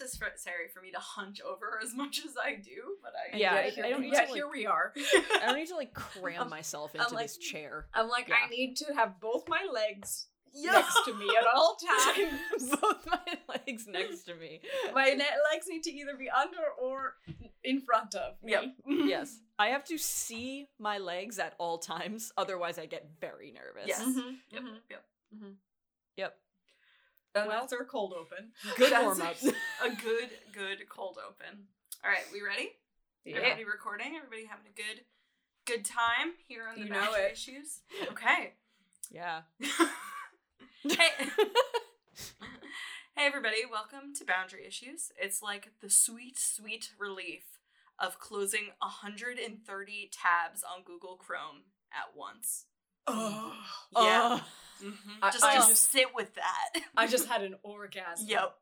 necessary for me to hunch over as much as I do, but I Yeah, Yet I- here- I don't need yet to, like- here we are. I don't need to like cram myself into like- this chair. I'm like, Yeah. I need to have both my legs Yeah. next to me at all times. Both my legs next to me. my ne- legs need to either be under or in front of me. Yep. Yes. I have to see my legs at all times, otherwise I get very nervous. Yes. Mhm, Yep. mhm. Yep. Yep. And that's our cold open. Good warm ups. A good, good cold open. All right, we ready? Everybody recording? Everybody having a good, good time here on the You know it. issues? Okay. yeah. hey. hey, everybody. Welcome to Boundary Issues. It's like the sweet, sweet relief of closing 130 tabs on Google Chrome at once. Oh, Yeah. Ugh. Mhm. I- Just, I just just- sit with that. I just had an orgasm. yep.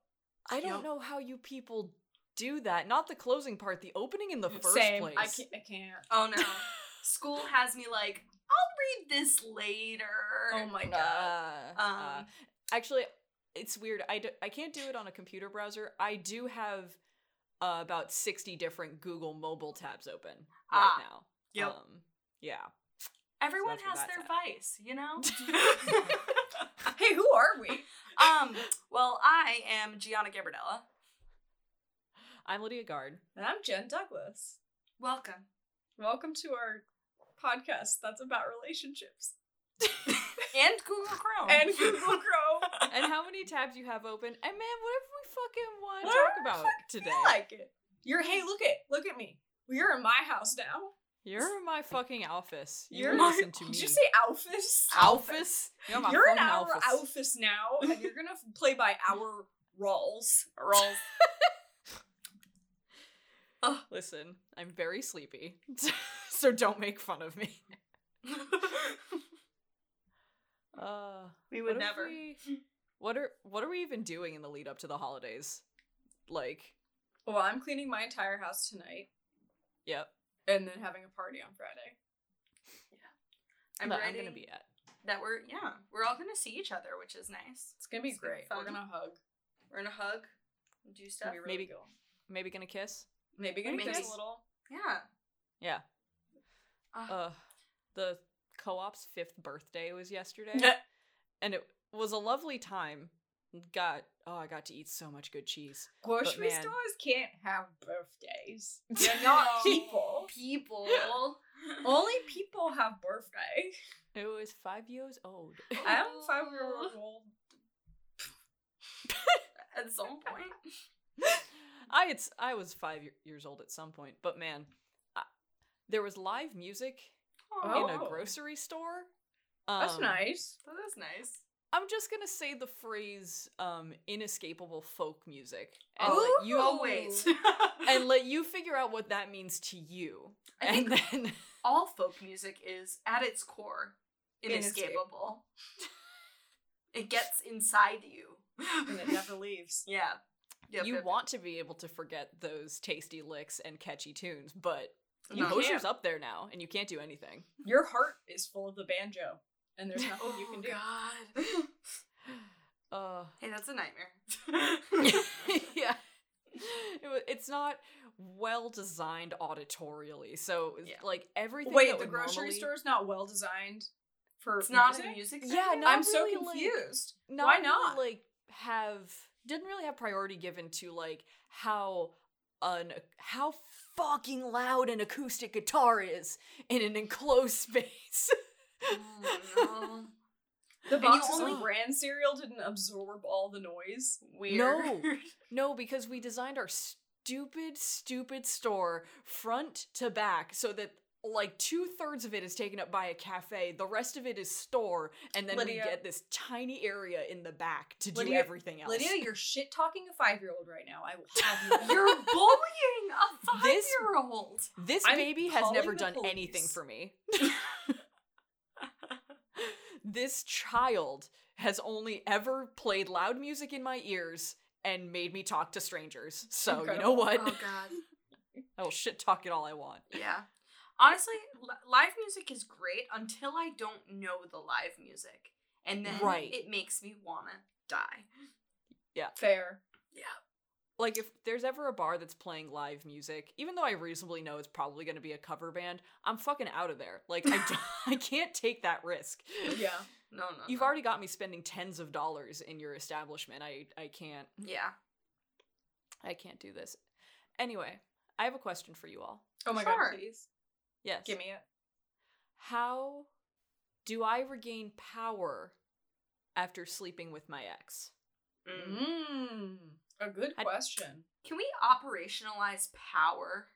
I don't Yep. know how you people do that. Not the closing part, the opening in the first Same. place. I can't. I can't. Oh no. School has me like, I'll read this later. Oh my god. Uh, Um, uh, actually, it's weird. I I can't do it on a computer browser. I do have uh, about 60 different Google mobile tabs open right Ah, now. yep. Um, yeah. Everyone that's where has their at. vice, you know? Hey, who are we? um, well, I am Gianna Gabardella. I'm Lydia Guard. And I'm Jen Douglas. Welcome. Welcome to our podcast that's about relationships And Google Chrome. and Google Chrome. and how many tabs you have open? And man, whatever we fucking want to talk about today. I like it. You're. Hey, look at look at me. We are in my house now. You're my fucking Alphys. You You're listen to me. Did you say Alphys? Alphys? You're, my You're in our Alphys. Alphys now, and you're gonna play by our rules. Rolls. Listen, I'm very sleepy, so don't make fun of me. Uh, we what would if never. we- what are what are we even doing in the lead up to the holidays? Like, Well, I'm cleaning my entire house tonight, and then having a party on Friday. I'm, that I'm gonna be at. that we're yeah we're all gonna see each other, which is nice. It's gonna be It's gonna be great. We're gonna hug. We're gonna hug, do stuff. really Maybe- cool. Maybe gonna kiss. Maybe gonna Maybe. kiss a little. Yeah. Yeah. Uh, Uh, the co-op's fifth birthday was yesterday, and it was a lovely time. Got oh, I got to eat so much good cheese. Grocery man. stores can't have birthdays. They're not people. people. Only people have birthdays. It was five years old. I'm five years old. At some point. I had, s- I was five years old at some point, but man, I, there was live music in a Oh. grocery store. That's Um, nice. That is nice. I'm just gonna say the phrase um, "inescapable folk music" and Oh, let you oh wait. and let you figure out what that means to you, I and think then all folk music is at its core inescapable. Inescapable. it gets inside you. And it never leaves. yeah. Yep, you yep, want to be able to forget those tasty licks and catchy tunes, but yep. You No. can't. Up there now, and you can't do anything. Your heart is full of the banjo, and there's nothing you can do. God. Uh, Hey, that's a nightmare. yeah. It, it's not well designed auditorially, so Yeah. like everything. Wait, the grocery normally- is not well designed for it's not music? a music. Yeah? I'm so really, like- confused. not Why really, not? like have didn't really have priority given to like how an how fucking loud an acoustic guitar is in an enclosed space. Oh, The boxes only- of bran cereal didn't absorb all the noise. no. Weird. No. no, because we designed our stupid, stupid store front to back so that like two thirds of it is taken up by a cafe, the rest of it is store, and then Lydia- we get this tiny area in the back to do everything else. Lydia, you're shit talking a five year old right now. I will have you. You're bullying a five year old. This I'm baby has never done anything for me. this child has only ever played loud music in my ears and made me talk to strangers. So, you know what? Oh god. I will shit talk it all I want. Yeah. Honestly, li- live music is great until I don't know the live music. And then Right. it makes me want to die. Yeah. Fair. Like, if there's ever a bar that's playing live music, even though I reasonably know it's probably going to be a cover band, I'm fucking out of there. Like, I, I can't take that risk. Yeah. No, no. You've no. already got me spending tens of dollars in your establishment. I, I can't. Yeah. I can't do this. Anyway, I have a question for you all. Oh my Sure. god, please. Yes. Give me it. How do I regain power after sleeping with my ex? Mm. A good I- question. Can we operationalize power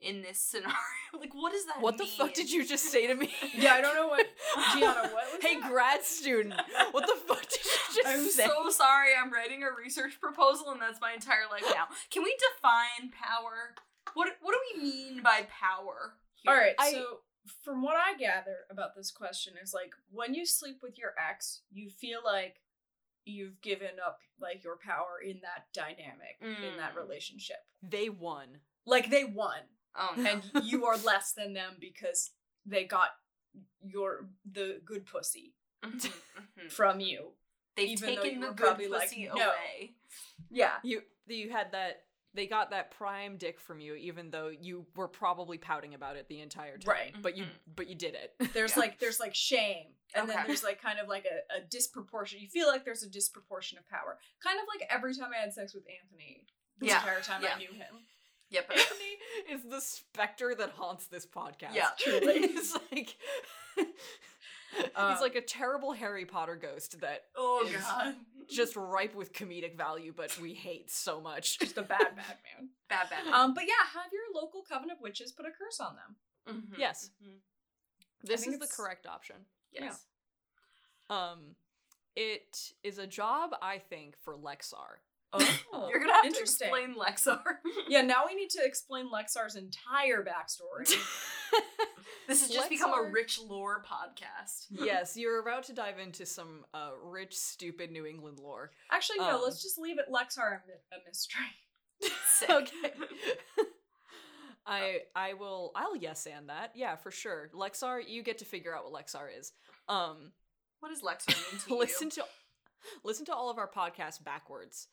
in this scenario? like, what does that What the fuck did you just say to me? Yeah, I don't know what- Gianna, what was hey, that? grad student. What the fuck did you just say? I'm so sorry. I'm writing a research proposal, and that's my entire life now. Can we define power? What What do we mean by power? here? All right, I- so from what I gather about this question is like when you sleep with your ex, you feel like you've given up like your power in that dynamic in that Mm. relationship. They won. Like they won Oh no. and you are less than them because they got your the good pussy Mhm, mhm. from you. They've even taken you the good probably like, pussy "No." away. Yeah. You you had that they got that prime dick from you even though you were probably pouting about it the entire time. Right. But you Mhm. but you did it. There's Yeah. like there's like shame and then there's like kind of like a, a disproportion you feel like there's a disproportion of power kind of like every time i had sex with anthony the Yeah, entire time yeah. i knew him Yep. Anthony is the specter that haunts this podcast. Yeah. Truly. He's like Um, He's like a terrible Harry Potter ghost that oh is god. just ripe with comedic value, but we hate so much. just a bad bad man Bad bad. um but yeah have your local coven of witches put a curse on them Mhm, Yes. mhm. This think is the correct option. Yes. Um, it is a job I think for Lexar. oh You're gonna have to explain Lexar. yeah now we need to explain lexar's entire backstory this has just become a rich lore podcast. yes, you're about to dive into some uh, rich, stupid New England lore. actually no Um, let's just leave it lexar a, a mystery Okay. I I will I'll yes and that. Yeah, for sure. Lexar, you get to figure out what Lexar is. Um What does Lexar mean to listen you? to listen to all of our podcasts backwards.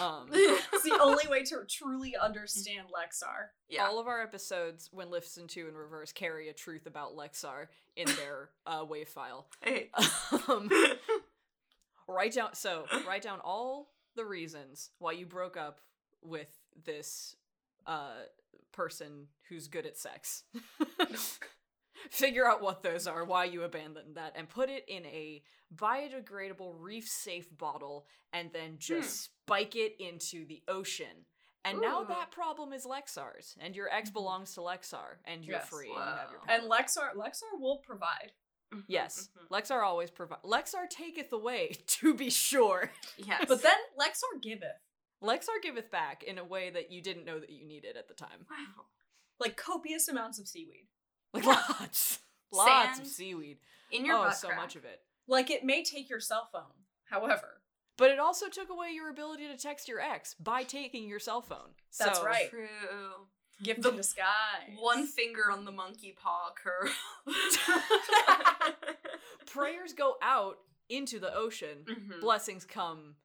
Um it's the only way to truly understand lexar yeah. all of our episodes when listened to in reverse carry a truth about Lexar in their uh wave file. Hey. Um write down so write down all the reasons why you broke up with this uh person who's good at sex figure out what those are why you abandoned that and put it in a biodegradable reef safe bottle and then just spike it into the ocean and now that problem is lexar's and your ex belongs to lexar and you're Yes. free and you have your and lexar lexar will provide Yes, mhm. Lexar always provide. Lexar taketh away, to be sure. Yes. but then lexar giveth Lexar giveth back in a way that you didn't know that you needed at the time. wow. like copious amounts of seaweed Like lots, lots of seaweed. In your oh, so crack. much of it. like it may take your cell phone however But it also took away your ability to text your ex by taking your cell phone. That's So- right. True. gift The in disguise One finger on the monkey paw curl. Prayers go out into the ocean. Mhm. Blessings come.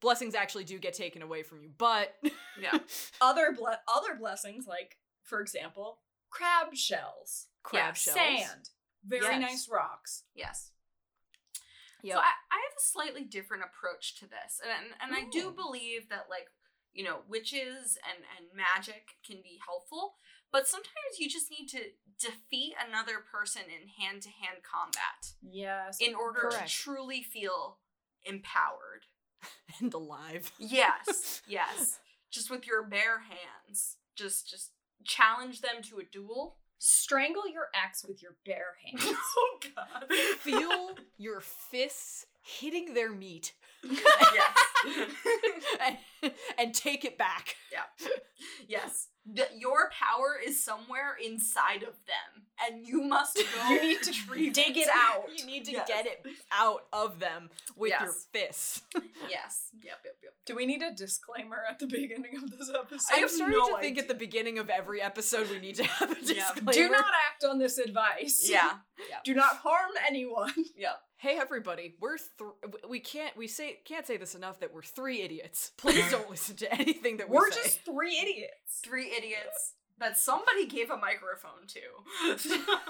Blessings actually do get taken away from you, but Yeah. other ble- other blessings like for example crab shells crab Yeah, shells. sand very Yes. nice rocks Yes. Yep. So I, I have a slightly different approach to this. And and, and I do believe that like, you know, witches and, and magic can be helpful, but sometimes you just need to defeat another person in hand to hand combat yes in order Correct. to truly feel empowered. and alive. Yes, yes. Just with your bare hands. Just just challenge them to a duel. strangle your ex with your bare hands oh god. Feel your fists hitting their meat. Yes. and, and take it back. Yeah. Yes. Th- your power is somewhere inside of them, and you must go. You need to dig it out. You need to Yes. get it out of them with your Yes. fists. Yes. Yep. Yep. Yep. Do we need a disclaimer at the beginning of this episode? I I'm starting no to think at the beginning of every episode we need to have a Yeah. disclaimer. Do not act on this advice. Yeah. Do not harm anyone. Yep. Hey everybody, we're th- we can't we say can't say this enough that we're three idiots. Please don't listen to anything that we We're say. just three idiots. Three idiots that somebody gave a microphone to.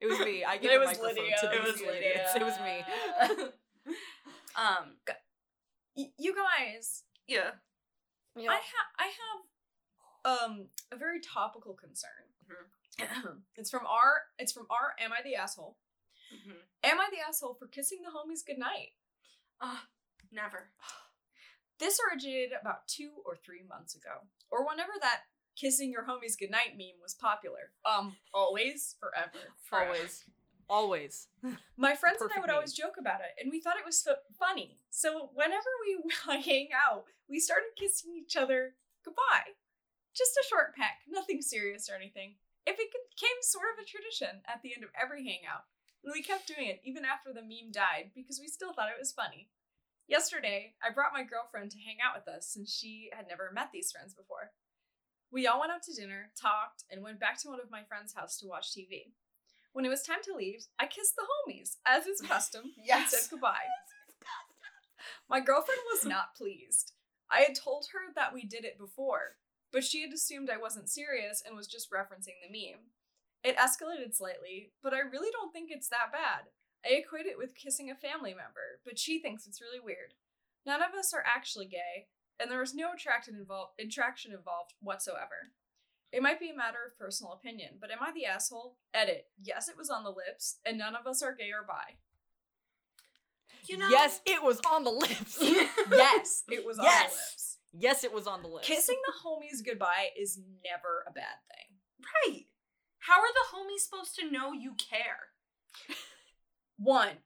It was me. I gave It a was microphone Lydia. to It these was idiots. It was me. um. Y- you guys, Yeah. I have I have um a very topical concern. it's from our it's from our Am I the Asshole? Mhm. Am I the asshole for kissing the homies goodnight? Ah, never. This originated about two or three months ago, or whenever that kissing your homies goodnight meme was popular. Um, always, forever. Always. Always. My friends and I would meme. always joke about it, and we thought it was fu- funny. So whenever we hang out, we started kissing each other goodbye. Just a short peck, nothing serious or anything. It became sort of a tradition at the end of every hangout. And we kept doing it even after the meme died because we still thought it was funny. Yesterday, I brought my girlfriend to hang out with us since she had never met these friends before. We all went out to dinner, talked, and went back to one of my friend's house to watch TV. When it was time to leave, I kissed the homies, as is custom, and said goodbye. My girlfriend was not pleased. I had told her that we did it before, but she had assumed I wasn't serious and was just referencing the meme. It escalated slightly, but I really don't think it's that bad. I equate it with kissing a family member, but she thinks it's really weird. None of us are actually gay, and there was no attraction involved, attraction involved whatsoever. It might be a matter of personal opinion, but am I the asshole? Edit. Yes, it was on the lips, and none of us are gay or bi. You know. Yes, it was on the lips. Yes, it was on Yes. the lips. yes, it was on the lips. Kissing the homies goodbye is never a bad thing. Right. How are the homies supposed to know you care? One,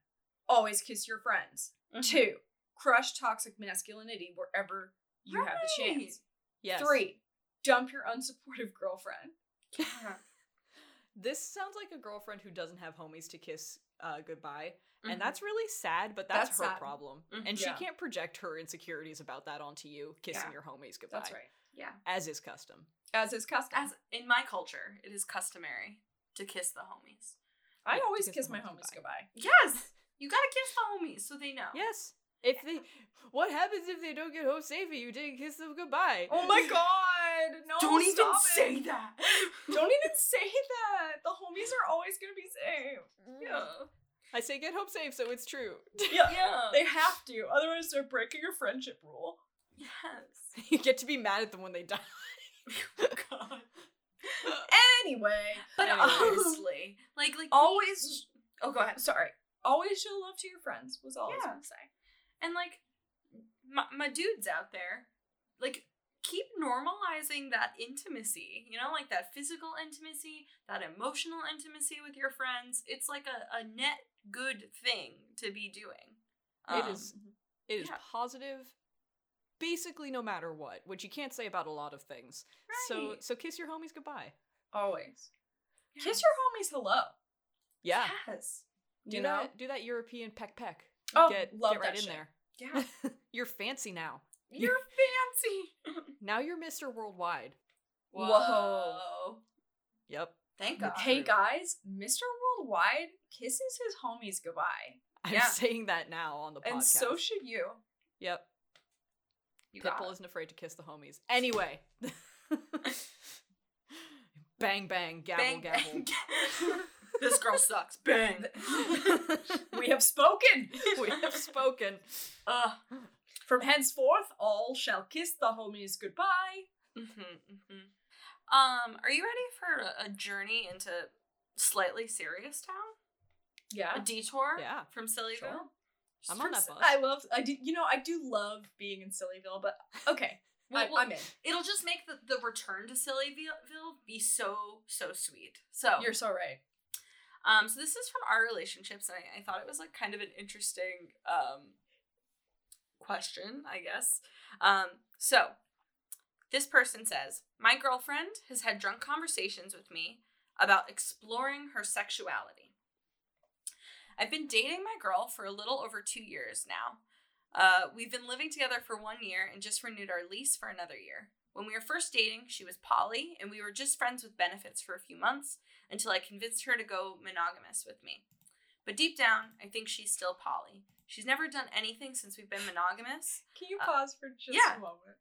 always kiss your friends. Mm-hmm. Two, crush toxic masculinity wherever you have the chance. Yes. Three, dump your unsupportive girlfriend. This sounds like a girlfriend who doesn't have homies to kiss uh, goodbye. Mhm. And that's really sad, but that's, That's her sad. problem. Mhm. And she can't project her insecurities about that onto you, kissing Yeah. your homies goodbye. That's right. yeah. As is custom. As is custom. As in my culture, it is customary to kiss the homies. I Yeah, always kiss kiss my homies homies goodbye. Yes. You gotta kiss the homies so they know. Yes. If they, what happens if they don't get home safe and you didn't kiss them goodbye? Oh my god! No, Don't even stop say that. Don't even say that. The homies are always gonna be safe. Mm. Yeah. I say get home safe, so it's true. Yeah. Yeah. They have to, otherwise they're breaking your friendship rule. Yes. you get to be mad at them when they die. God. Anyway, But Anyways. honestly, like like always Oh, go ahead. sorry. Always show love to your friends was all I was gonna say. And like my, my dudes out there, like keep normalizing that intimacy, you know, like that physical intimacy, that emotional intimacy with your friends. It's like a, a net good thing to be doing. It Um, is it is yeah. positive basically no matter what, which you can't say about a lot of things. So Right. so kiss your homies goodbye. Always. yeah. Kiss your homies hello. Yeah. Yes. Do You that know? do that European peck peck. Oh, get love get right that in shit. there. Yeah. You're fancy now. You're fancy. Now you're Mr. Worldwide. Whoa. Yep. Thank God. Hey guys, Mr. Worldwide kisses his homies goodbye. I'm Yeah. saying that now on the podcast. And so should you. Yep. You Pitbull it. isn't afraid to kiss the homies. Anyway. bang bang, gavel Bang, gavel. bang. this girl sucks. Bang. We have spoken. we have spoken. Ugh. From henceforth, all shall kiss the homies goodbye. Mm-hmm, mm-hmm. Um, are you ready for a, a journey into slightly serious town? Yeah. A detour? Yeah. From Sillyville? Sure. I'm on that bus. I love. I do. You know, I do love being in Sillyville, but okay, Well, I, well, I'm in. It'll just make the, the return to Sillyville be so, so sweet. So, You're so right. Um, so this is from our relationships, and I, I thought it was like kind of an interesting um question, I guess. Um, so this person says, My girlfriend has had drunk conversations with me about exploring her sexuality. I've been dating my girl for a little over two years now. Uh, we've been living together for one year and just renewed our lease for another year. When we were first dating, she was poly, and we were just friends with benefits for a few months until I convinced her to go monogamous with me. But deep down, I think she's still poly. She's never done anything since we've been monogamous. Can you Uh, pause for just yeah. a moment?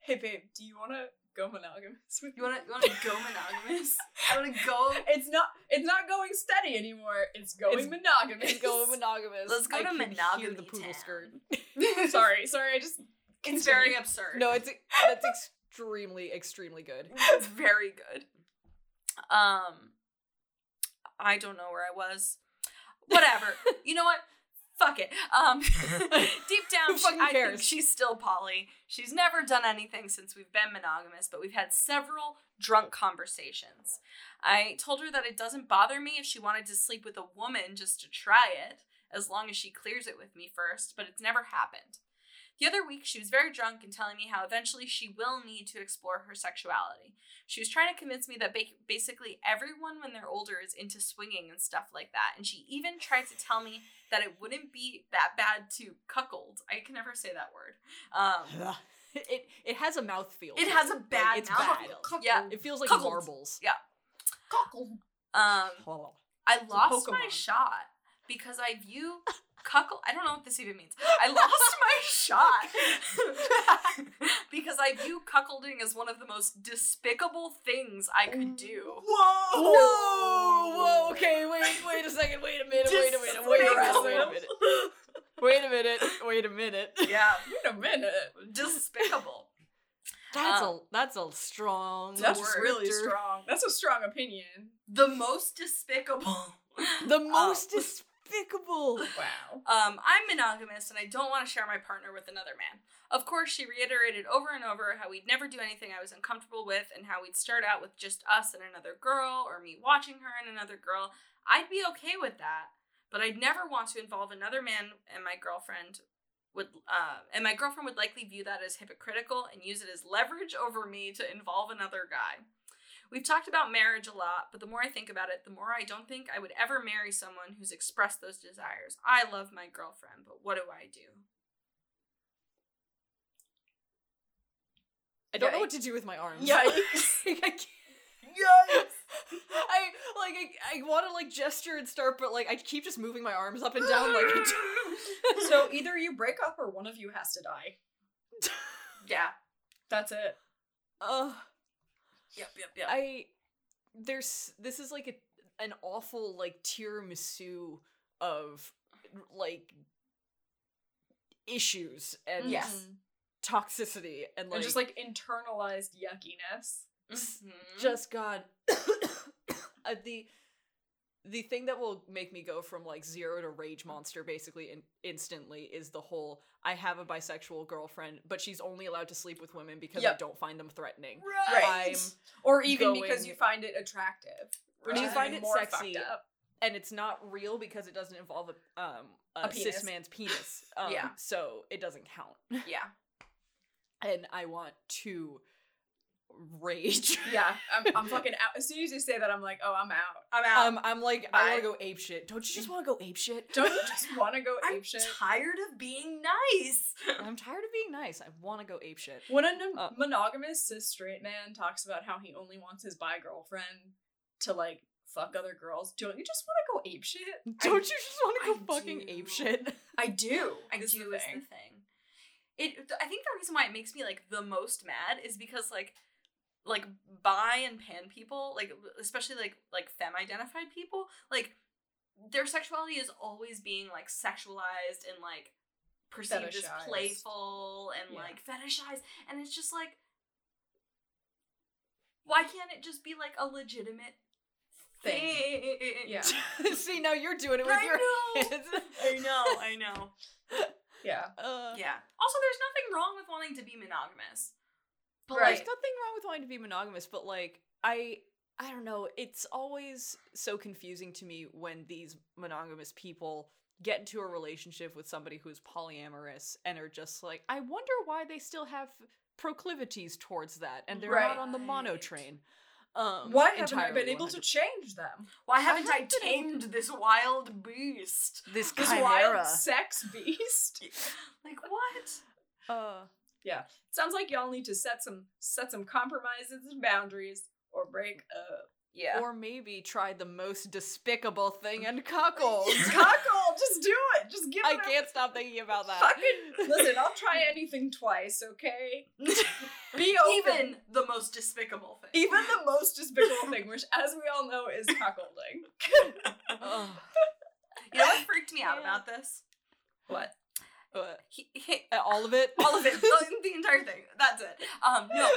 Hey babe, do you want to go monogamous with You wanna you wanna go monogamous? I wanna go? It's not. It's not going steady anymore. It's going It's- monogamous. It's going monogamous. Let's go I to monogamy the poodle town. skirt. sorry, sorry. I just. It's very absurd. No, it's that's extremely, extremely good. it's very good. Um, I don't know where I was. Whatever. you know what? Fuck it. Um, deep down, she- I think she's still poly. She's never done anything since we've been monogamous, but we've had several drunk conversations. I told her that it doesn't bother me if she wanted to sleep with a woman just to try it, as long as she clears it with me first, but it's never happened. The other week, she was very drunk and telling me how eventually she will need to explore her sexuality. She was trying to convince me that ba- basically everyone, when they're older, is into swinging and stuff like that. And she even tried to tell me that it wouldn't be that bad to cuckold. I can never say that word. Um, it it has a mouth feel. it has a Like, bad it's mouth. bad. Yeah. It feels like Cuckold. marbles. Yeah, cuckold. Um, I lost my shot because I view cuckold. I don't know what this even means. I lost my shot because I view cuckolding as one of the most despicable things I could do. Whoa! Whoa! Whoa! Okay, wait, wait a second. Wait a minute. Wait a minute. Wait a minute. Wait a minute. Wait a minute. Wait a minute. Yeah, Wait a minute. despicable. That's Um, a that's a strong. That's word. really strong. That's a strong opinion. The most despicable. The Um, most despicable. Wow. Um, I'm monogamous and I don't want to share my partner with another man. Of course, she reiterated over and over how we'd never do anything I was uncomfortable with and how we'd start out with just us and another girl or me watching her and another girl. I'd be okay with that, but I'd never want to involve another man and my girlfriend would uh, and my girlfriend would likely view that as hypocritical and use it as leverage over me to involve another guy. We've talked about marriage a lot, but the more I think about it, the more I don't think I would ever marry someone who's expressed those desires. I love my girlfriend, but what do I do? I don't know what to do with my arms. Yikes. I can't- I like I, I want to like gesture and start, but like I keep just moving my arms up and down. Like so either you break up or one of you has to die. Yeah. That's it. uh, Yep, yep, yep. I there's this is like a an awful like tiramisu of like issues and Yes. toxicity and like and just like internalized yuckiness. Mhm. just God uh, the the thing that will make me go from like zero to rage monster basically in- instantly is the whole I have a bisexual girlfriend, but she's only allowed to sleep with women because I don't find them threatening. Right. I'm Or even because you find it attractive. Or which you find it more sexy. and it's not real because it doesn't involve a um a, A cis man's penis. Um, Yeah. so it doesn't count. Yeah. And I want to rage. Yeah, I'm, I'm fucking out. As soon as you say that, I'm like, oh, I'm out. I'm out. Um, I'm like, I want to go ape shit. Don't you just want to go ape shit? Don't you just want to go ape shit? I'm tired of being nice. I'm tired of being nice. I want to go ape shit. When a Uh, monogamous cis straight man talks about how he only wants his bi girlfriend to like fuck other girls, don't you just want to go ape shit? Don't you just want to I go fucking do. ape shit? I do. I is do the is thing. the thing. It. I think the reason why it makes me like the most mad is because like, like bi and pan people, like especially like like femme identified people, like their sexuality is always being like sexualized and like perceived as playful and Yeah. like fetishized, and it's just like, why can't it just be like a legitimate Thing. thing? Yeah. See, now you're doing it with I your know. hands. I know. I know. Yeah. Uh, Yeah. Also, there's nothing wrong with wanting to be monogamous. But Right. there's nothing wrong with wanting to be monogamous, but like I I don't know, it's always so confusing to me when these monogamous people get into a relationship with somebody who's polyamorous and are just like, I wonder why they still have proclivities towards that and they're not on the mono train. Um, Why haven't I been able to 100%. change them? Why haven't I haven't able tamed this wild beast? this This wild sex beast. Like what? uh, Sounds like y'all need to set some set some compromises and boundaries or break up. Yeah. Or maybe try the most despicable thing and cuckold. Cockle, just do it. Just give I it a can't stop thinking about that. fucking listen. I'll try anything twice, okay? Be open. Even the most despicable thing. even the most despicable thing, which, as we all know, is cuckolding. Ugh. You know what freaked me out Yeah. about this? What? Uh, He, he, all of it. all of it, the, the entire thing. That's it. Um, no,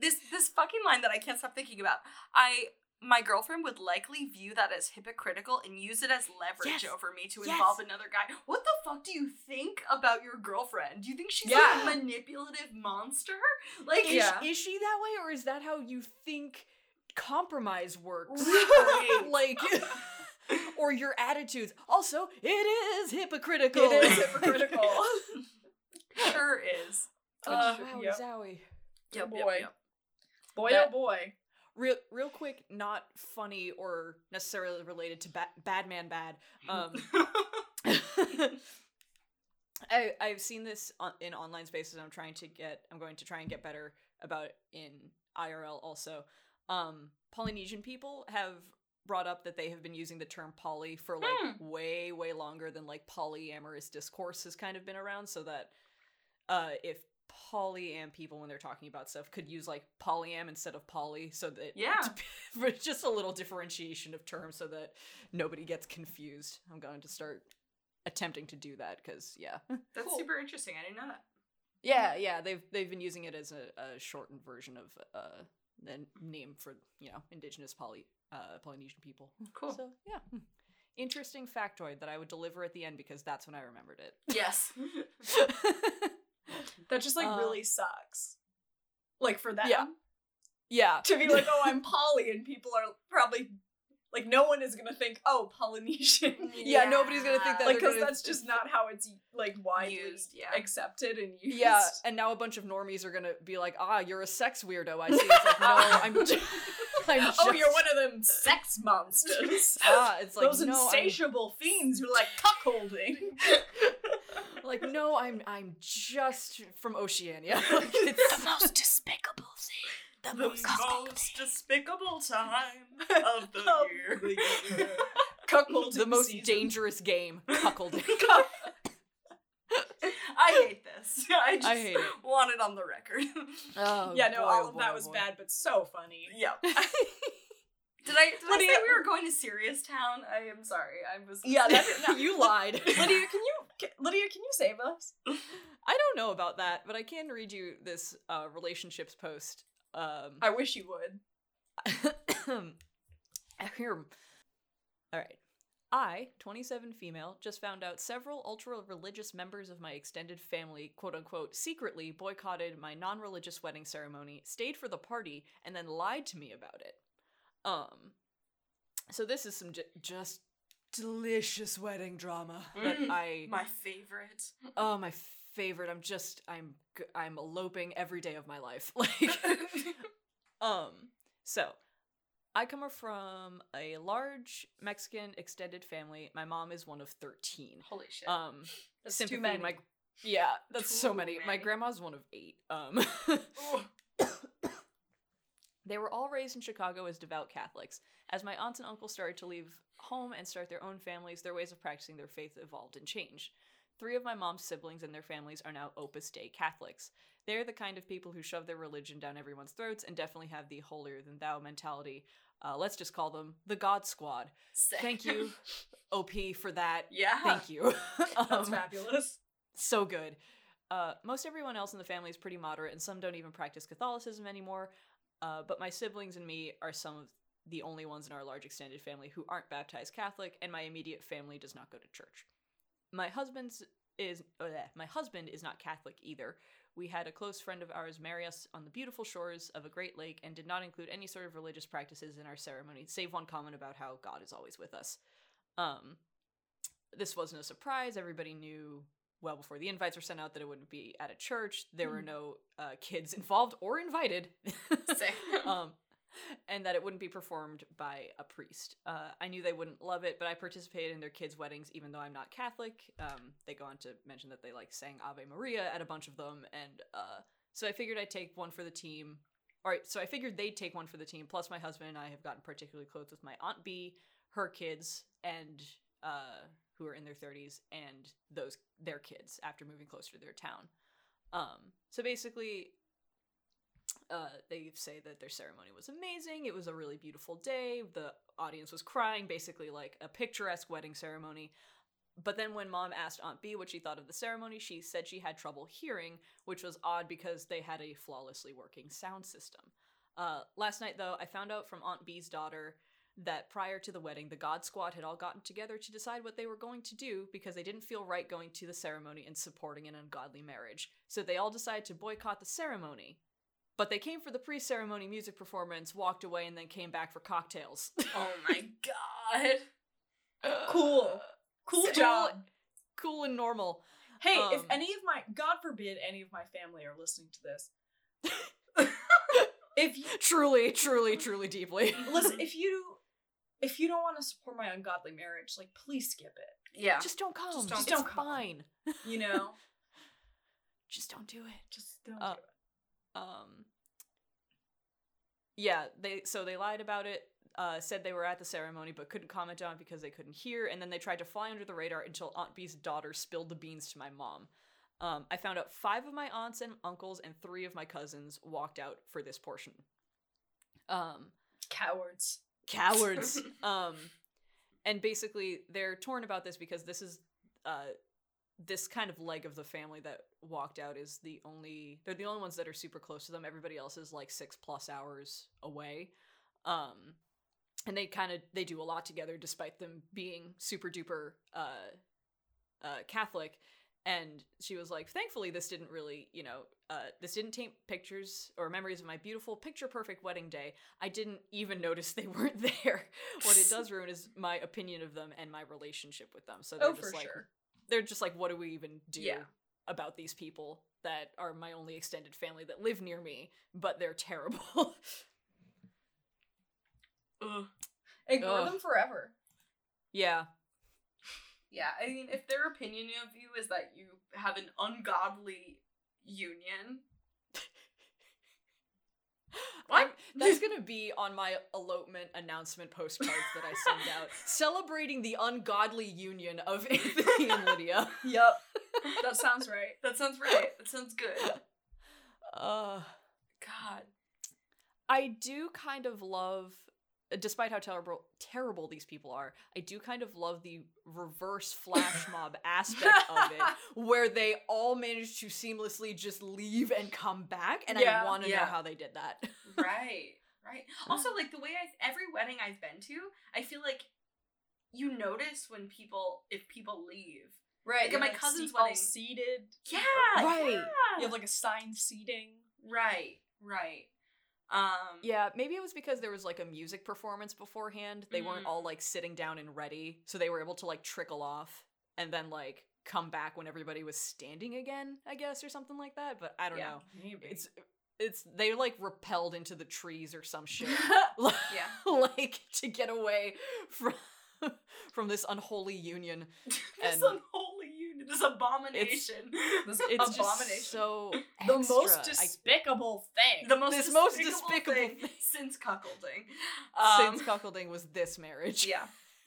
this this fucking line that I can't stop thinking about. I my girlfriend would likely view that as hypocritical and use it as leverage Yes. over me to Yes. involve another guy. What the fuck do you think about your girlfriend? Do you think she's Yeah. like a manipulative monster? Like, Is, Yeah. is she that way, or is that how you think compromise works? Right. like, or your attitudes. Also, it is hypocritical. It is hypocritical. sure is. Uh, Wowie yep. zowie. Yep, boy. yep, yep. boy, That- oh boy. Real, real quick, not funny or necessarily related to ba- Bad Man Bad. Um, I I've seen this on, in online spaces. I'm trying to get. I'm going to try and get better about it in IRL. Also, um, Polynesian people have brought up that they have been using the term poly for like Hmm. way way longer than like polyamorous discourse has kind of been around. So that uh, if polyam people when they're talking about stuff could use like polyam instead of poly so that Yeah. for just a little differentiation of terms so that nobody gets confused i'm going to start attempting to do that because yeah That's Cool. super interesting. I didn't know that. yeah yeah they've they've been using it as a, a shortened version of uh the name for you know indigenous poly uh polynesian people Cool. so yeah interesting factoid that i would deliver at the end because that's when i remembered it. Yes. That just like Uh, really sucks. Like for them. Yeah. yeah To be like, oh, I'm poly, and people are probably like, no one is gonna think, oh, Polynesian. Yeah, nobody's gonna think that like, because that's just not how it's like widely Used, yeah. accepted and used. Yeah, and now a bunch of normies are gonna be like, "Ah, you're a sex weirdo." I see. It's like, no, I'm. Just, I'm just, oh, you're one of them sex monsters. Ah, it's like Those no, I'm- insatiable fiends who like cuckolding. like no, I'm. I'm just from Oceania. Like, it's most despicable thing. The, The most, most despicable time of the Of year. Cuckolding the most season. dangerous game, cuckolding. I hate this. I just I hate it. want it on the record. Oh, Yeah, no, boy, all oh of boy, that oh was boy. bad, but so funny. yep. Did I did I say we were going to Serious Town? I am sorry. I was Yeah, that- no. you lied. Lydia, can you ca- Lydia, can you save us? I don't know about that, but I can read you this uh, relationships post. Um, I wish you would. Here. All right. I, 27 female, just found out several ultra religious members of my extended family, quote unquote, secretly boycotted my non religious wedding ceremony, stayed for the party, and then lied to me about it. Um, so this is some j- just delicious wedding drama that Mm, I My favorite. oh my favorite. I'm just I'm I'm eloping every day of my life. Like um so I come from a large Mexican extended family. My mom is one of 13. Holy shit. Um That's sympathy too many. my yeah, that's so Too many. My many. grandma's one of 8. Um They were all raised in Chicago as devout Catholics. As my aunts and uncles started to leave home and start their own families, their ways of practicing their faith evolved and changed. Three of my mom's siblings and their families are now Opus Dei Catholics. They're the kind of people who shove their religion down everyone's throats and definitely have the holier than thou mentality. Uh, let's just call them the God Squad. Sick. Thank you, OP, for that. Yeah. Thank you. That's Um, fabulous. so good. Uh, most everyone else in the family is pretty moderate, and some don't even practice Catholicism anymore. Uh, but my siblings and me are some of the only ones in our large extended family who aren't baptized Catholic, and my immediate family does not go to church. My husband's is uh, my husband is not Catholic either. We had a close friend of ours marry us on the beautiful shores of a great lake and did not include any sort of religious practices in our ceremony, save one comment about how God is always with us. Um, this wasn't a surprise. Everybody knew well before the invites were sent out that it wouldn't be at a church. There were Mhm. no uh, kids involved or invited. Um, and that it wouldn't be performed by a priest. Uh, I knew they wouldn't love it, but I participated in their kids' weddings, even though I'm not Catholic. Um, they go on to mention that they like sang Ave Maria at a bunch of them, and uh, so I figured I'd take one for the team. All right, so I figured they'd take one for the team. Plus, my husband and I have gotten particularly close with my aunt B, her kids, and uh, who are in their 30s, and those their kids after moving closer to their town. Um, so basically, uh, they say that their ceremony was amazing. It was a really beautiful day. The audience was crying, basically like a picturesque wedding ceremony. But then when mom asked Aunt B what she thought of the ceremony, she said she had trouble hearing, which was odd because they had a flawlessly working sound system. Uh, last night, though, I found out from Aunt B's daughter that prior to the wedding, the God Squad had all gotten together to decide what they were going to do because they didn't feel right going to the ceremony and supporting an ungodly marriage. So they all decided to boycott the ceremony. But they came for the pre ceremony music performance, walked away, and then came back for cocktails. oh my god. Cool. Cool Cool. job. cool and normal. Hey, if Um, any of my God forbid any of my family are listening to this, if you Truly, truly, truly deeply. listen, if you if you don't want to support my ungodly marriage, like please skip it. Yeah. Just don't come. Just Just don't don't, come. fine. You know, Just don't do it. just don't Uh, do it. Um yeah they so they lied about it uh said they were at the ceremony but couldn't comment on it because they couldn't hear and then they tried to fly under the radar until aunt b's daughter spilled the beans to my mom. Um i found out five of my aunts and uncles and three of my cousins walked out for this portion. Um Cowards. cowards. Um and basically they're torn about this because this is uh this kind of leg of the family that walked out is the only they're the only ones that are super close to them. Everybody else is like six plus hours away. Um and they kind of they do a lot together despite them being super duper uh uh catholic. And she was like thankfully this didn't really you know uh this didn't taint pictures or memories of my beautiful picture perfect wedding day. I didn't even notice they weren't there. What it does ruin is my opinion of them and my relationship with them. So they're Oh, just like sure. They're just like what do we even do Yeah. about these people that are my only extended family that live near me but they're terrible Ugh. Ignore Ugh. them forever. yeah Yeah, I mean, if their opinion of you is that you have an ungodly union, I'm- that's gonna be on my elopement announcement postcards that I send out, celebrating the ungodly union of Anthony and Lydia. Yep. that sounds right. that sounds right. That sounds good. Uh, God. I do kind of love, despite how terrible terrible these people are, I do kind of love the reverse flash mob aspect of it, where they all manage to seamlessly just leave and come back, and Yeah, I want to yeah. know how they did that. Right. Right. Also, like the way I every wedding I've been to, I feel like you notice when people if people leave. Right. Like, at my like, cousin's wedding- seated. Yeah. Right. yeah. You have like a assigned seating. Right. Right. Um. Yeah, maybe it was because there was like a music performance beforehand. They weren't Mm. all like sitting down and ready, so they were able to like trickle off and then like come back when everybody was standing again, I guess, or something like that. But I don't Yeah, know. Maybe. It's it's they like repelled into the trees or some shit. Yeah. like to get away from from this unholy union. this And- unholy union, this abomination. This It's abomination. so the extra. most I- despicable thing. the most This most despicable, despicable thing, thing. since cuckolding. Um, since cuckolding was this marriage. yeah,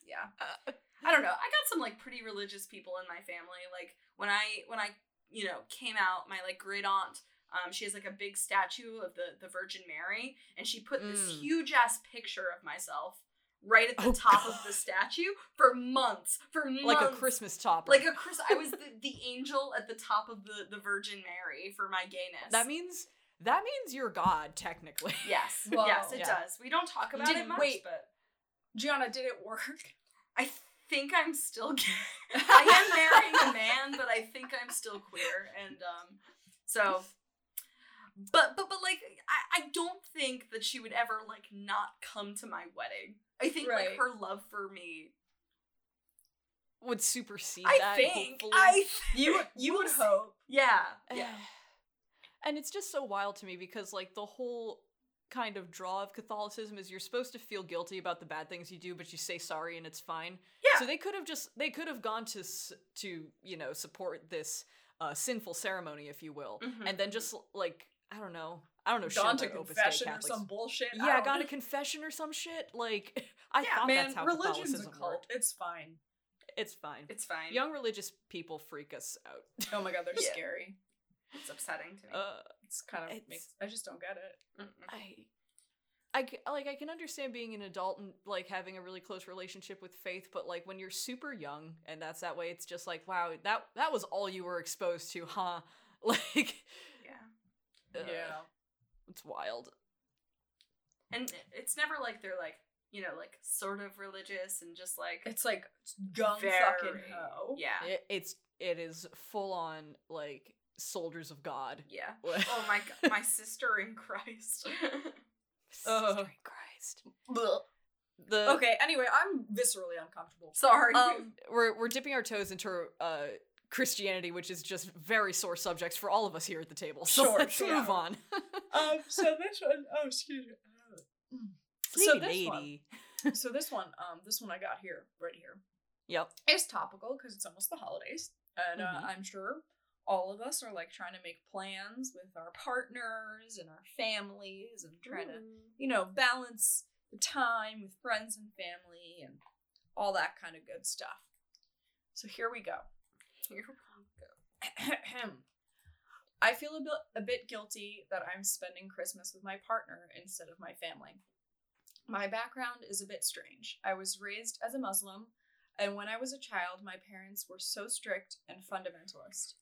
yeah. I don't know. I got some like pretty religious people in my family. Like when I when I you know came out, my like great aunt. Um, she has like a big statue of the the Virgin Mary, and she put this Mm. huge ass picture of myself right at the Oh, top of the statue for months. For months, Like a Christmas topper. like a Chris. I was the, the angel at the top of the the Virgin Mary for my gayness. That means that means you're God, technically. yes, Whoa. yes, it Yeah. does. We don't talk about it much, wait. but Gianna, did it work? I think I'm still gay. I am marrying a man, but I think I'm still queer, and um, so. But but but like I, I don't think that she would ever like not come to my wedding. I think Right. like her love for me would supersede I that. think. I think. You you would hope. Yeah. Yeah. And it's just so wild to me because like the whole kind of draw of Catholicism is you're supposed to feel guilty about the bad things you do, but you say sorry and it's fine. Yeah. So they could have just they could have gone to to you know support this uh, sinful ceremony, if you will, Mhm. and then just like I don't know, I don't know, Gone to confession or some bullshit. Yeah, gone to confession or some shit. Like I Yeah, thought Man, that's how religion's a cult. worked. It's fine. It's fine. It's fine. Young religious people freak us out. Oh my god, they're Yeah. scary. It's upsetting to me. uh, It's kind of It's- makes. I just don't get it. Mm-mm. I, I like I can understand being an adult and like having a really close relationship with faith, but like when you're super young and that's that way, it's just like wow, that that was all you were exposed to, huh? Like, yeah. uh, yeah. It's wild. And it's never like they're like, you know, like sort of religious and just like It's like gung very fucking ho. Yeah. It, it's it is full on like soldiers of God. Yeah. Oh my god, my sister in Christ. Sister in Christ. Blech. The Okay. Anyway, I'm viscerally uncomfortable. Sorry. Um, we're we're dipping our toes into uh Christianity, which is just very sore subjects for all of us here at the table. So Sure, let's sure. move on. um. So this one. Oh, excuse me. So Sleepy this one- So this one. Um. This one I got here. Right here. Yep. It's topical because it's almost the holidays, and uh, Mhm. I'm sure all of us are like trying to make plans with our partners and our families and trying to you know, balance the time with friends and family and all that kind of good stuff. So here we go. Here we go. I feel a bit, a bit guilty that I'm spending Christmas with my partner instead of my family. My background is a bit strange. I was raised as a Muslim, and when I was a child, my parents were so strict and fundamentalist.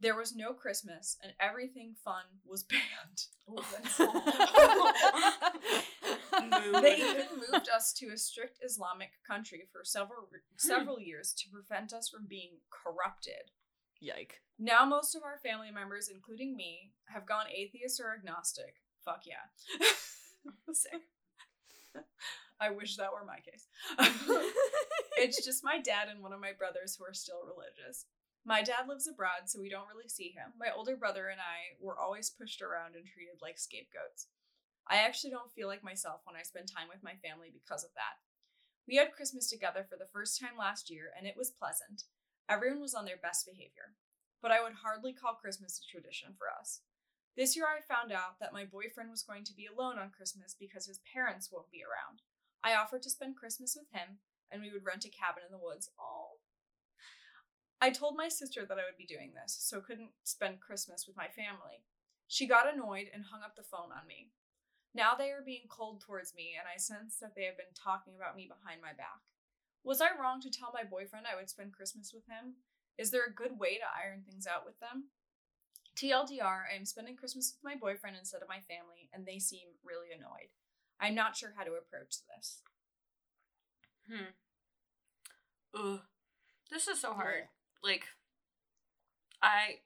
There was no Christmas, and everything fun was banned. Oh, They even moved us to a strict Islamic country for several several years to prevent us from being corrupted. Yike. Now most of our family members, including me, have gone atheist or agnostic. Fuck yeah. Sick. I wish that were my case. it's just my dad and one of my brothers who are still religious. My dad lives abroad, so we don't really see him. My older brother and I were always pushed around and treated like scapegoats. I actually don't feel like myself when I spend time with my family because of that. We had Christmas together for the first time last year, and it was pleasant. Everyone was on their best behavior. But I would hardly call Christmas a tradition for us. This year I found out that my boyfriend was going to be alone on Christmas because his parents won't be around. I offered to spend Christmas with him, and we would rent a cabin in the woods. All. I told my sister that I would be doing this, so couldn't spend Christmas with my family. She got annoyed and hung up the phone on me. Now they are being cold towards me, and I sense that they have been talking about me behind my back. Was I wrong to tell my boyfriend I would spend Christmas with him? Is there a good way to iron things out with them? TLDR, I am spending Christmas with my boyfriend instead of my family, and they seem really annoyed. I'm not sure how to approach this. Hmm. Ugh. This is so hard. Like, I,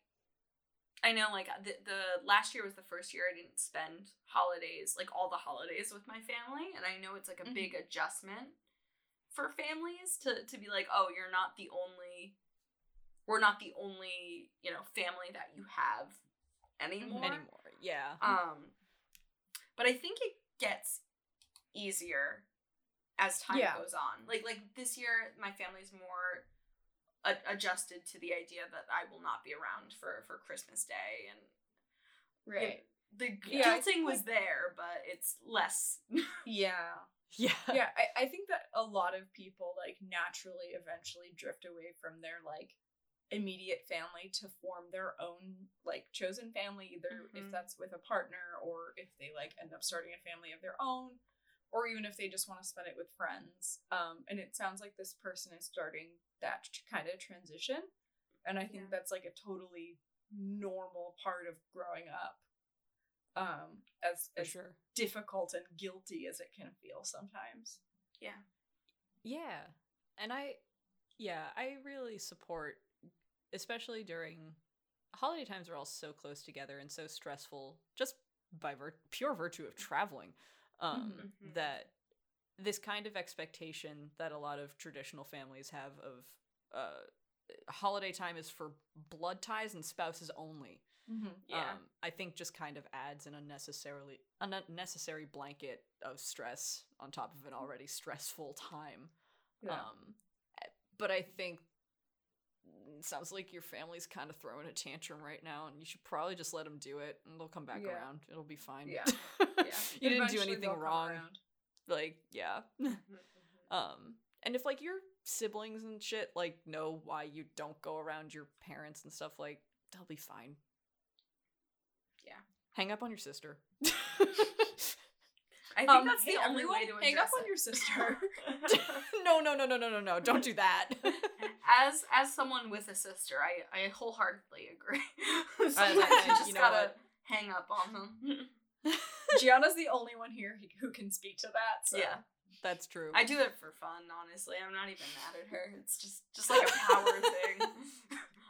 I know. Like the the last year was the first year I didn't spend holidays, like all the holidays, with my family, and I know it's like a Mhm. big adjustment for families to to be like, oh, you're not the only, we're not the only you know family that you have anymore. Anymore. Yeah. Um, but I think it gets easier as time Yeah. goes on. Like like this year, my family's more a- adjusted to the idea that I will not be around for for Christmas Day, and Right. the Yeah, guilting think, was like- there, but it's less. Yeah. Yeah. yeah, I, I think that a lot of people like naturally eventually drift away from their like immediate family to form their own like chosen family, either if Mhm. that's with a partner or if they like end up starting a family of their own, or even if they just want to spend it with friends. Um, and it sounds like this person is starting that kind of transition, and I think Yeah. that's like a totally normal part of growing up. Um, as For as sure. difficult and guilty as it can feel sometimes. yeah. Yeah. And I yeah, I really support especially during holiday times are all so close together and so stressful just by vir- pure virtue of traveling um Mhm. that this kind of expectation that a lot of traditional families have of uh, holiday time is for blood ties and spouses only. Mm-hmm. Yeah. Um, I think just kind of adds an unnecessarily an unnecessary blanket of stress on top of an already stressful time. Yeah. Um, eh, but I think it sounds like your family's kind of throwing a tantrum right now, and you should probably just let them do it, and they'll come back Yeah. around. It'll be fine. Yeah. Yeah. you didn't do anything wrong. Like, yeah. um, and if like your siblings and shit like know why you don't go around your parents and stuff, like they'll be fine. Yeah. Hang up on your sister. I think Um, that's the only way to everyone, hang up address on your sister. no, no, no, no, no, no, no! Don't do that. as as someone with a sister, I I wholeheartedly agree. I- Sometimes I- you just you know gotta what? hang up on them. Gianna's the only one here who- who can speak to that. So. Yeah, That's true. I do it for fun. Honestly, I'm not even mad at her. It's just just like a power thing.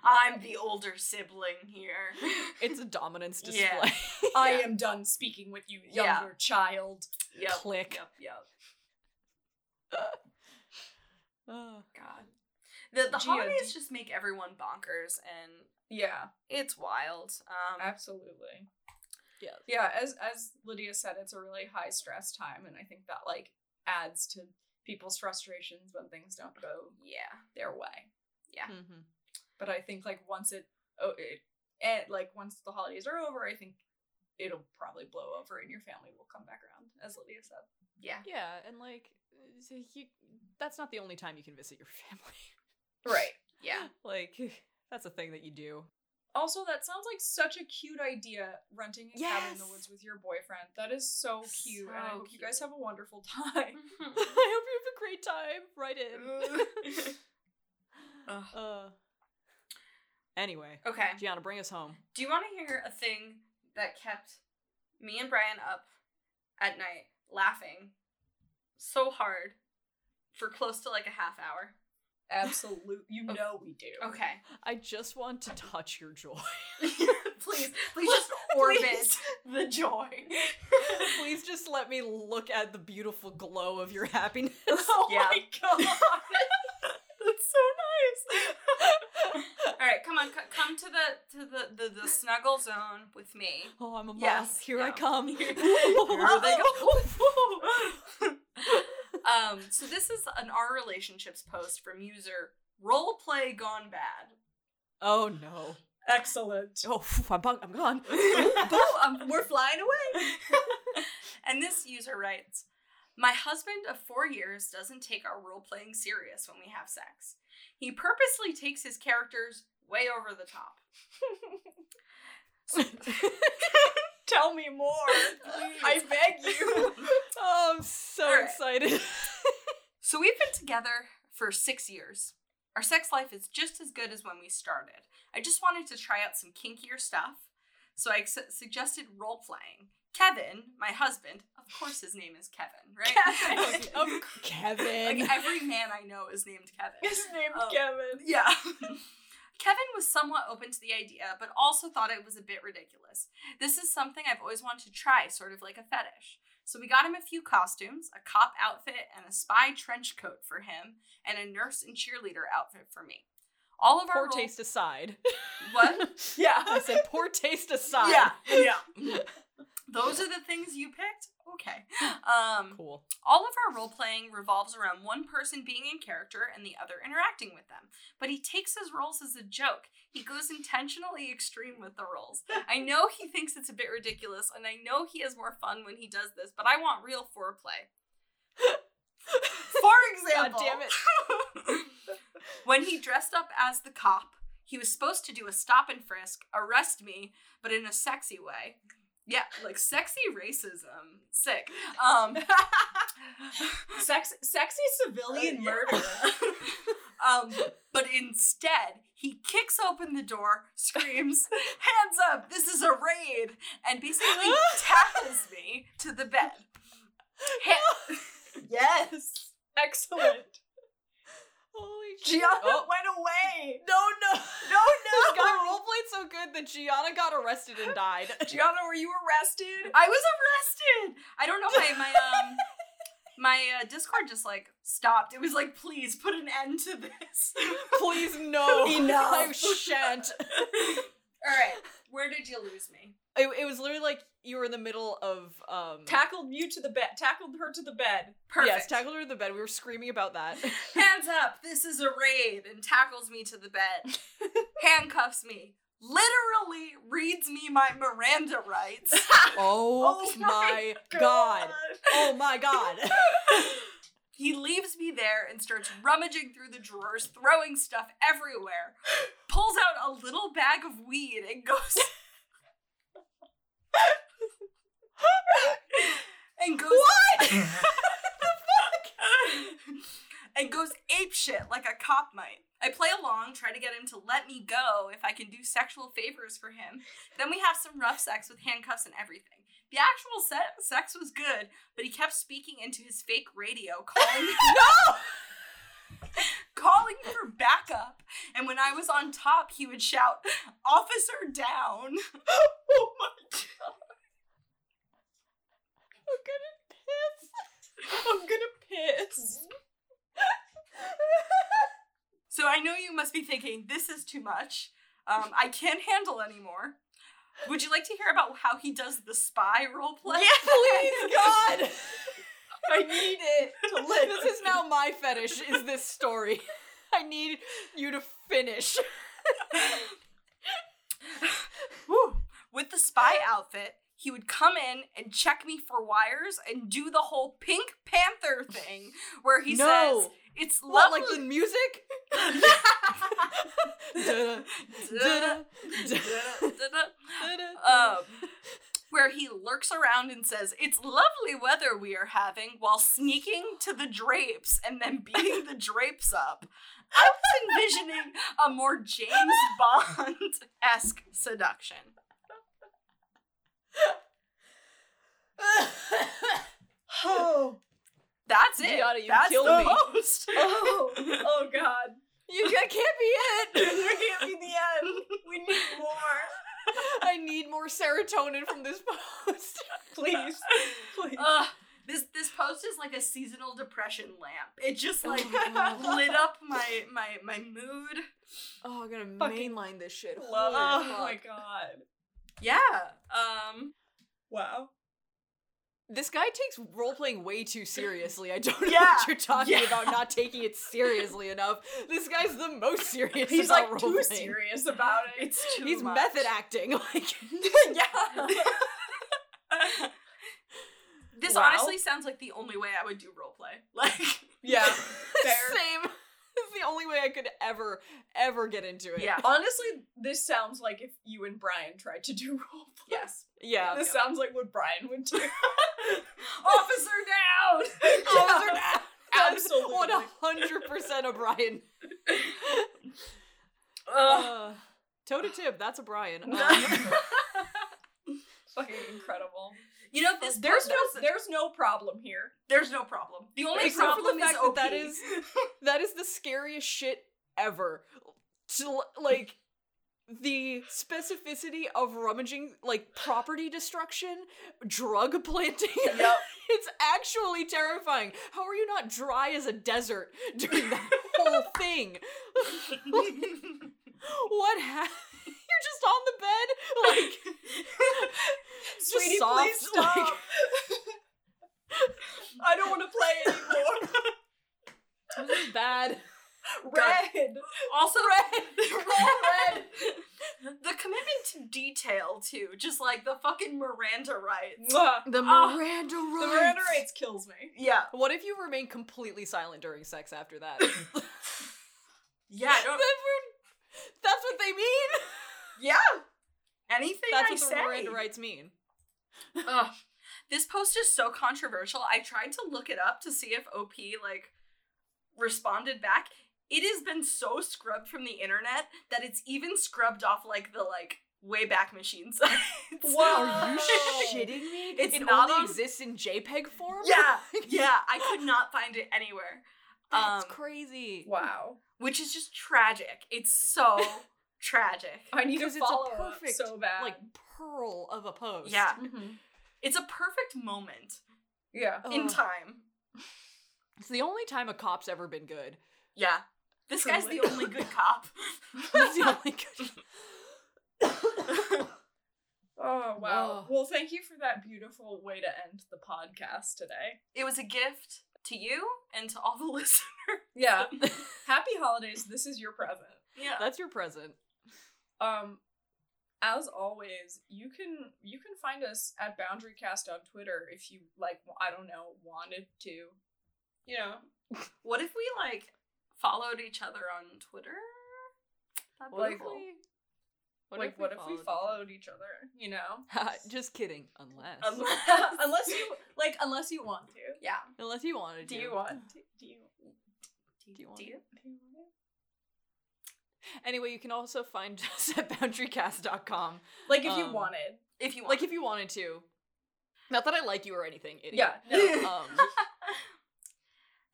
I'm the older sibling here. It's a dominance display. Yeah. I am done speaking with you, Yeah. younger child. Yep. Click. Yep. Yep. Uh, God. The the Gia, holidays just make everyone bonkers, and Yeah, it's wild. Um, absolutely. yeah. Yeah, as as Lydia said, it's a really high stress time, and I think that like adds to people's frustrations when things don't go yeah. their way. Yeah. Mm mhm. But I think like once it oh it and like once the holidays are over, I think it'll probably blow over and your family will come back around, as Lydia said. Yeah. Yeah, and like, uh, you, that's not the only time you can visit your family. Right. Yeah. like, that's a thing that you do. Also, that sounds like such a cute idea, renting a cabin in the woods with your boyfriend. That is so cute, and I So hope you guys have a wonderful time. I hope you have a great time. Right in. Ugh. uh. Anyway, okay. Gianna, bring us home. Do you want to hear a thing that kept me and Brian up at night laughing so hard for close to like a half hour? Absolute, you Okay. know we do. Okay. I just want to touch your joy. please, please just orbit Please. the joy. Please just let me look at the beautiful glow of your happiness. Oh Yeah. my god. That's so. All right, come on, c- come to the to the, the the snuggle zone with me. Oh, I'm a moth. Yes, Here I come. Here they go. um, so this is an our relationships post from user roleplay gone bad. Oh no. Excellent. Oh, I'm, bung- I'm gone. Boom, um, we're flying away. and this user writes My husband of four years doesn't take our role playing serious when we have sex. He purposely takes his characters way over the top. Tell me more. Please. I beg you. oh, I'm so right. excited. So we've been together for six years. Our sex life is just as good as when we started. I just wanted to try out some kinkier stuff, so I su- suggested role playing. Kevin, my husband, of course his name is Kevin, right? Kevin. Kevin. like every man I know is named Kevin. His name's Oh. Um, Kevin. Yeah. Kevin was somewhat open to the idea, but also thought it was a bit ridiculous. This is something I've always wanted to try, sort of like a fetish. So we got him a few costumes, a cop outfit and a spy trench coat for him, and a nurse and cheerleader outfit for me. All of our poor taste aside. What? Yeah. I said poor taste aside. Yeah, yeah. Those are the things you picked. Okay. Um, Cool. all of our role playing revolves around one person being in character and the other interacting with them. But he takes his roles as a joke. He goes intentionally extreme with the roles. I know he thinks it's a bit ridiculous, and I know he has more fun when he does this, but I want real foreplay. For example, God damn it. When he dressed up as the cop, he was supposed to do a stop and frisk, arrest me, but in a sexy way. Yeah, like sexy racism. Sick. Um Sex, sexy civilian murder. um, but instead, he kicks open the door, screams, "Hands up! This is a raid!" and basically tackles me to the bed. Ha- yes. Excellent. Holy shit. Gianna Oh, went away. no, no. No, no. This guy roleplayed so good that Gianna got arrested and died. Gianna, were you arrested? I was arrested. I don't know my my um my uh, Discord just like stopped. It was like, please put an end to this. Please no. Enough. I shan't. All right, where did you lose me? It, it was literally like you were in the middle of um Tackled you to the bed. Tackled her to the bed. Perfect. Yes, tackled her to the bed. We were screaming about that. Hands up, this is a raid, and tackles me to the bed, handcuffs me, literally reads me my Miranda rights. Oh, Oh my my god. Oh my god. He leaves me there and starts rummaging through the drawers, throwing stuff everywhere, pulls out a little bag of weed and goes. And goes. What? the fuck? and goes ape shit like a cop might. I play along, try to get him to let me go if I can do sexual favors for him. Then we have some rough sex with handcuffs and everything. The actual se- sex was good, but he kept speaking into his fake radio, calling calling for backup. And when I was on top, he would shout, "Officer down!" oh my god. I'm gonna piss. I'm gonna piss. so I know you must be thinking, "This is too much. Um, I can't handle anymore." Would you like to hear about how he does the spy roleplay? Please, God. I need it to live. This is now my fetish, is this story. I need you to finish. With the spy outfit, he would come in and check me for wires and do the whole Pink Panther thing where he No. says, It's What, lovely. like the music? Da-da, da-da, da-da. um, where he lurks around and says, It's lovely weather we are having, while sneaking to the drapes and then beating the drapes up. I was envisioning a more James Bond esque seduction. Oh, That's it. Gianna, you That's killed the me. oh, oh God. you that can't be it. That can't be the end. We need more. I need more serotonin from this post. Please, please. Ugh, this this post is like a seasonal depression lamp. It just like lit up my my my mood. Oh, I'm gonna Fucking mainline this shit. Love it. Oh my. God. Yeah. Um. Wow. This guy takes role playing way too seriously. I don't know Yeah, what you're talking yeah. about not taking it seriously enough. This guy's the most serious. He's like too role-playing. serious about it. It's too He's much. method acting. Like yeah. this Wow. honestly sounds like the only way I would do roleplay. Like, yeah. Fair. same. It's the only way I could ever, ever get into it. yeah. Honestly, this sounds like if you and Brian tried to do roleplay. Yes. Yeah. This sounds like what Brian would do. Officer down. Officer down. Absolutely. One hundred percent O'Brien. Ugh. Uh, toe to tip, that's a Brian. Um, Fucking incredible. you know this. There's no there's no problem here. There's no problem. The only Except for problem the fact is that that is that is the scariest shit ever. To, like the specificity of rummaging like property destruction, drug planting. Yep. it's actually terrifying. How are you not dry as a desert during that whole thing? what happened? You're just on the bed, like just Sweetie, soft, please stop. like- I don't want to play anymore. this is bad. Red. also Red. red. the commitment to detail too, just like the fucking Miranda rights. The Oh, Miranda The rights. Miranda rights kills me. Yeah, What if you remain completely silent during sex after that? yeah. I don't, That's what they mean. yeah. Anything That's I what the say. Miranda rights mean. Ugh. This post is so controversial. I tried to look it up to see if OP like responded back. It has been so scrubbed from the internet that it's even scrubbed off like the like Wayback Machine sites. Whoa. Are you shitting me? It's it not only on- exists in JPEG form. yeah, yeah. I could not find it anywhere. that's um, crazy. Wow. which is just tragic. It's so tragic. I need to Because it's a follow up perfect, so bad. like pearl of a post. Yeah. Mhm. It's a perfect moment Yeah. in Ugh. time. It's the only time a cop's ever been good. Yeah. This guy's the only good cop. He's the only good. Oh wow. Oh. Well, thank you for that beautiful way to end the podcast today. it was a gift to you and to all the listeners. Yeah. Happy holidays. This is your present. Yeah. That's your present. Um as always, you can you can find us at BoundaryCast on Twitter if you like I don't know, wanted to. You know. What if we like followed each other on Twitter? That'd be What Like- if we? like what if we followed followed each other, you know? Just kidding. Unless. Unless, unless you like unless you want to. Yeah. Unless you wanted to. Do you want to? Do you Do you want Do to? you? do you want Anyway, you can also find us at boundarycast.com. to? Like if you Um, wanted. If you want. Like if you wanted to. Not that I like you or anything, idiot. Yeah. No. Um,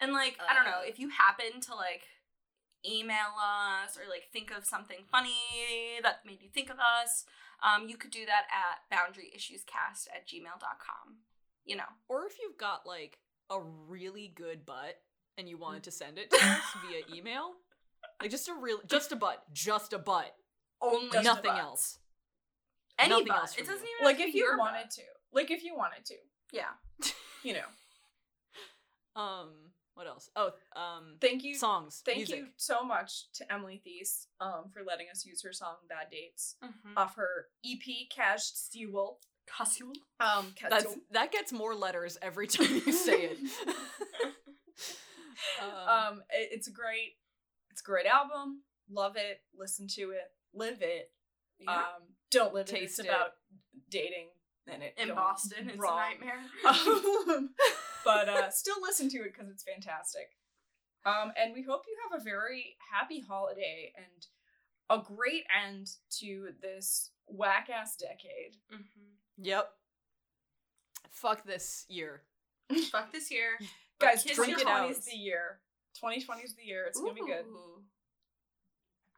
and like, I don't know, Uh, if you happen to like email us or like think of something funny that made you think of us, um, you could do that at boundaryissuescast at gmail.com. You know. or if you've got like a really good butt and you wanted to send it to us via email, like just a real, just a butt, just a butt, Only Just nothing butt. else. any nothing butt. else It doesn't you. even Like if you wanted butt. to. Like if you wanted to. Yeah. You know. Um, what else? Oh, um, Thank you. songs. Thank music. you so much to Emily Thies um, for letting us use her song "Bad Dates" Mm-hmm. off her EP "Cash Sewell." Casual. Um, That's that gets more letters every time you say it. um, um, it- it's a great, it's a great album. Love it. Listen to it. Live it. Yeah. Um, don't live it. It's it. about dating and it In Boston, it's wrong. a nightmare. Um, but uh, still listen to it because it's fantastic. Um, and we hope you have a very happy holiday and a great end to this whack ass decade. mm-hmm. Yep. Fuck this year. Fuck this year. Guys, kiss drink it out. 2020 is the year. 2020 is the year. It's gonna be good.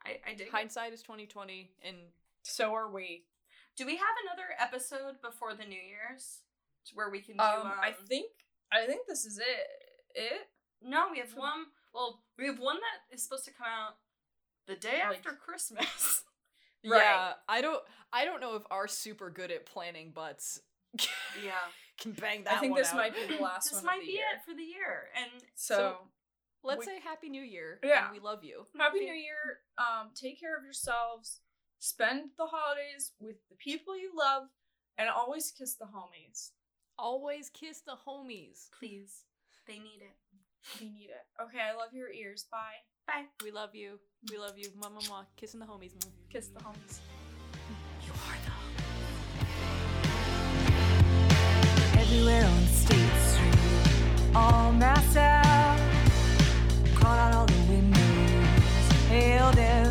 I, I dig. Hindsight is twenty twenty, and So are we. Do we have another episode before the New Year's where we can do? Um, Um, I think I think this is it. It. no, we have one. Well, we have one that is supposed to come out the day Like- after Christmas. Right. yeah, I don't, I don't know if our super good at planning butts yeah, can bang that. I think this out. might be the last this might be year. it for the year. And So, Let's we- say Happy New Year. Yeah. and we love you. Happy New Year. Um, take care of yourselves. Spend the holidays with the people you love, and always kiss the homies. Always kiss the homies. Please. They need it. They need it. Okay, I love your ears. Bye. Bye. We love you. We love you. mama mwah. Kissing the homies. Kiss the homies. You are the. Everywhere on State Street, all masked out. Caught out all the windows, Hail them.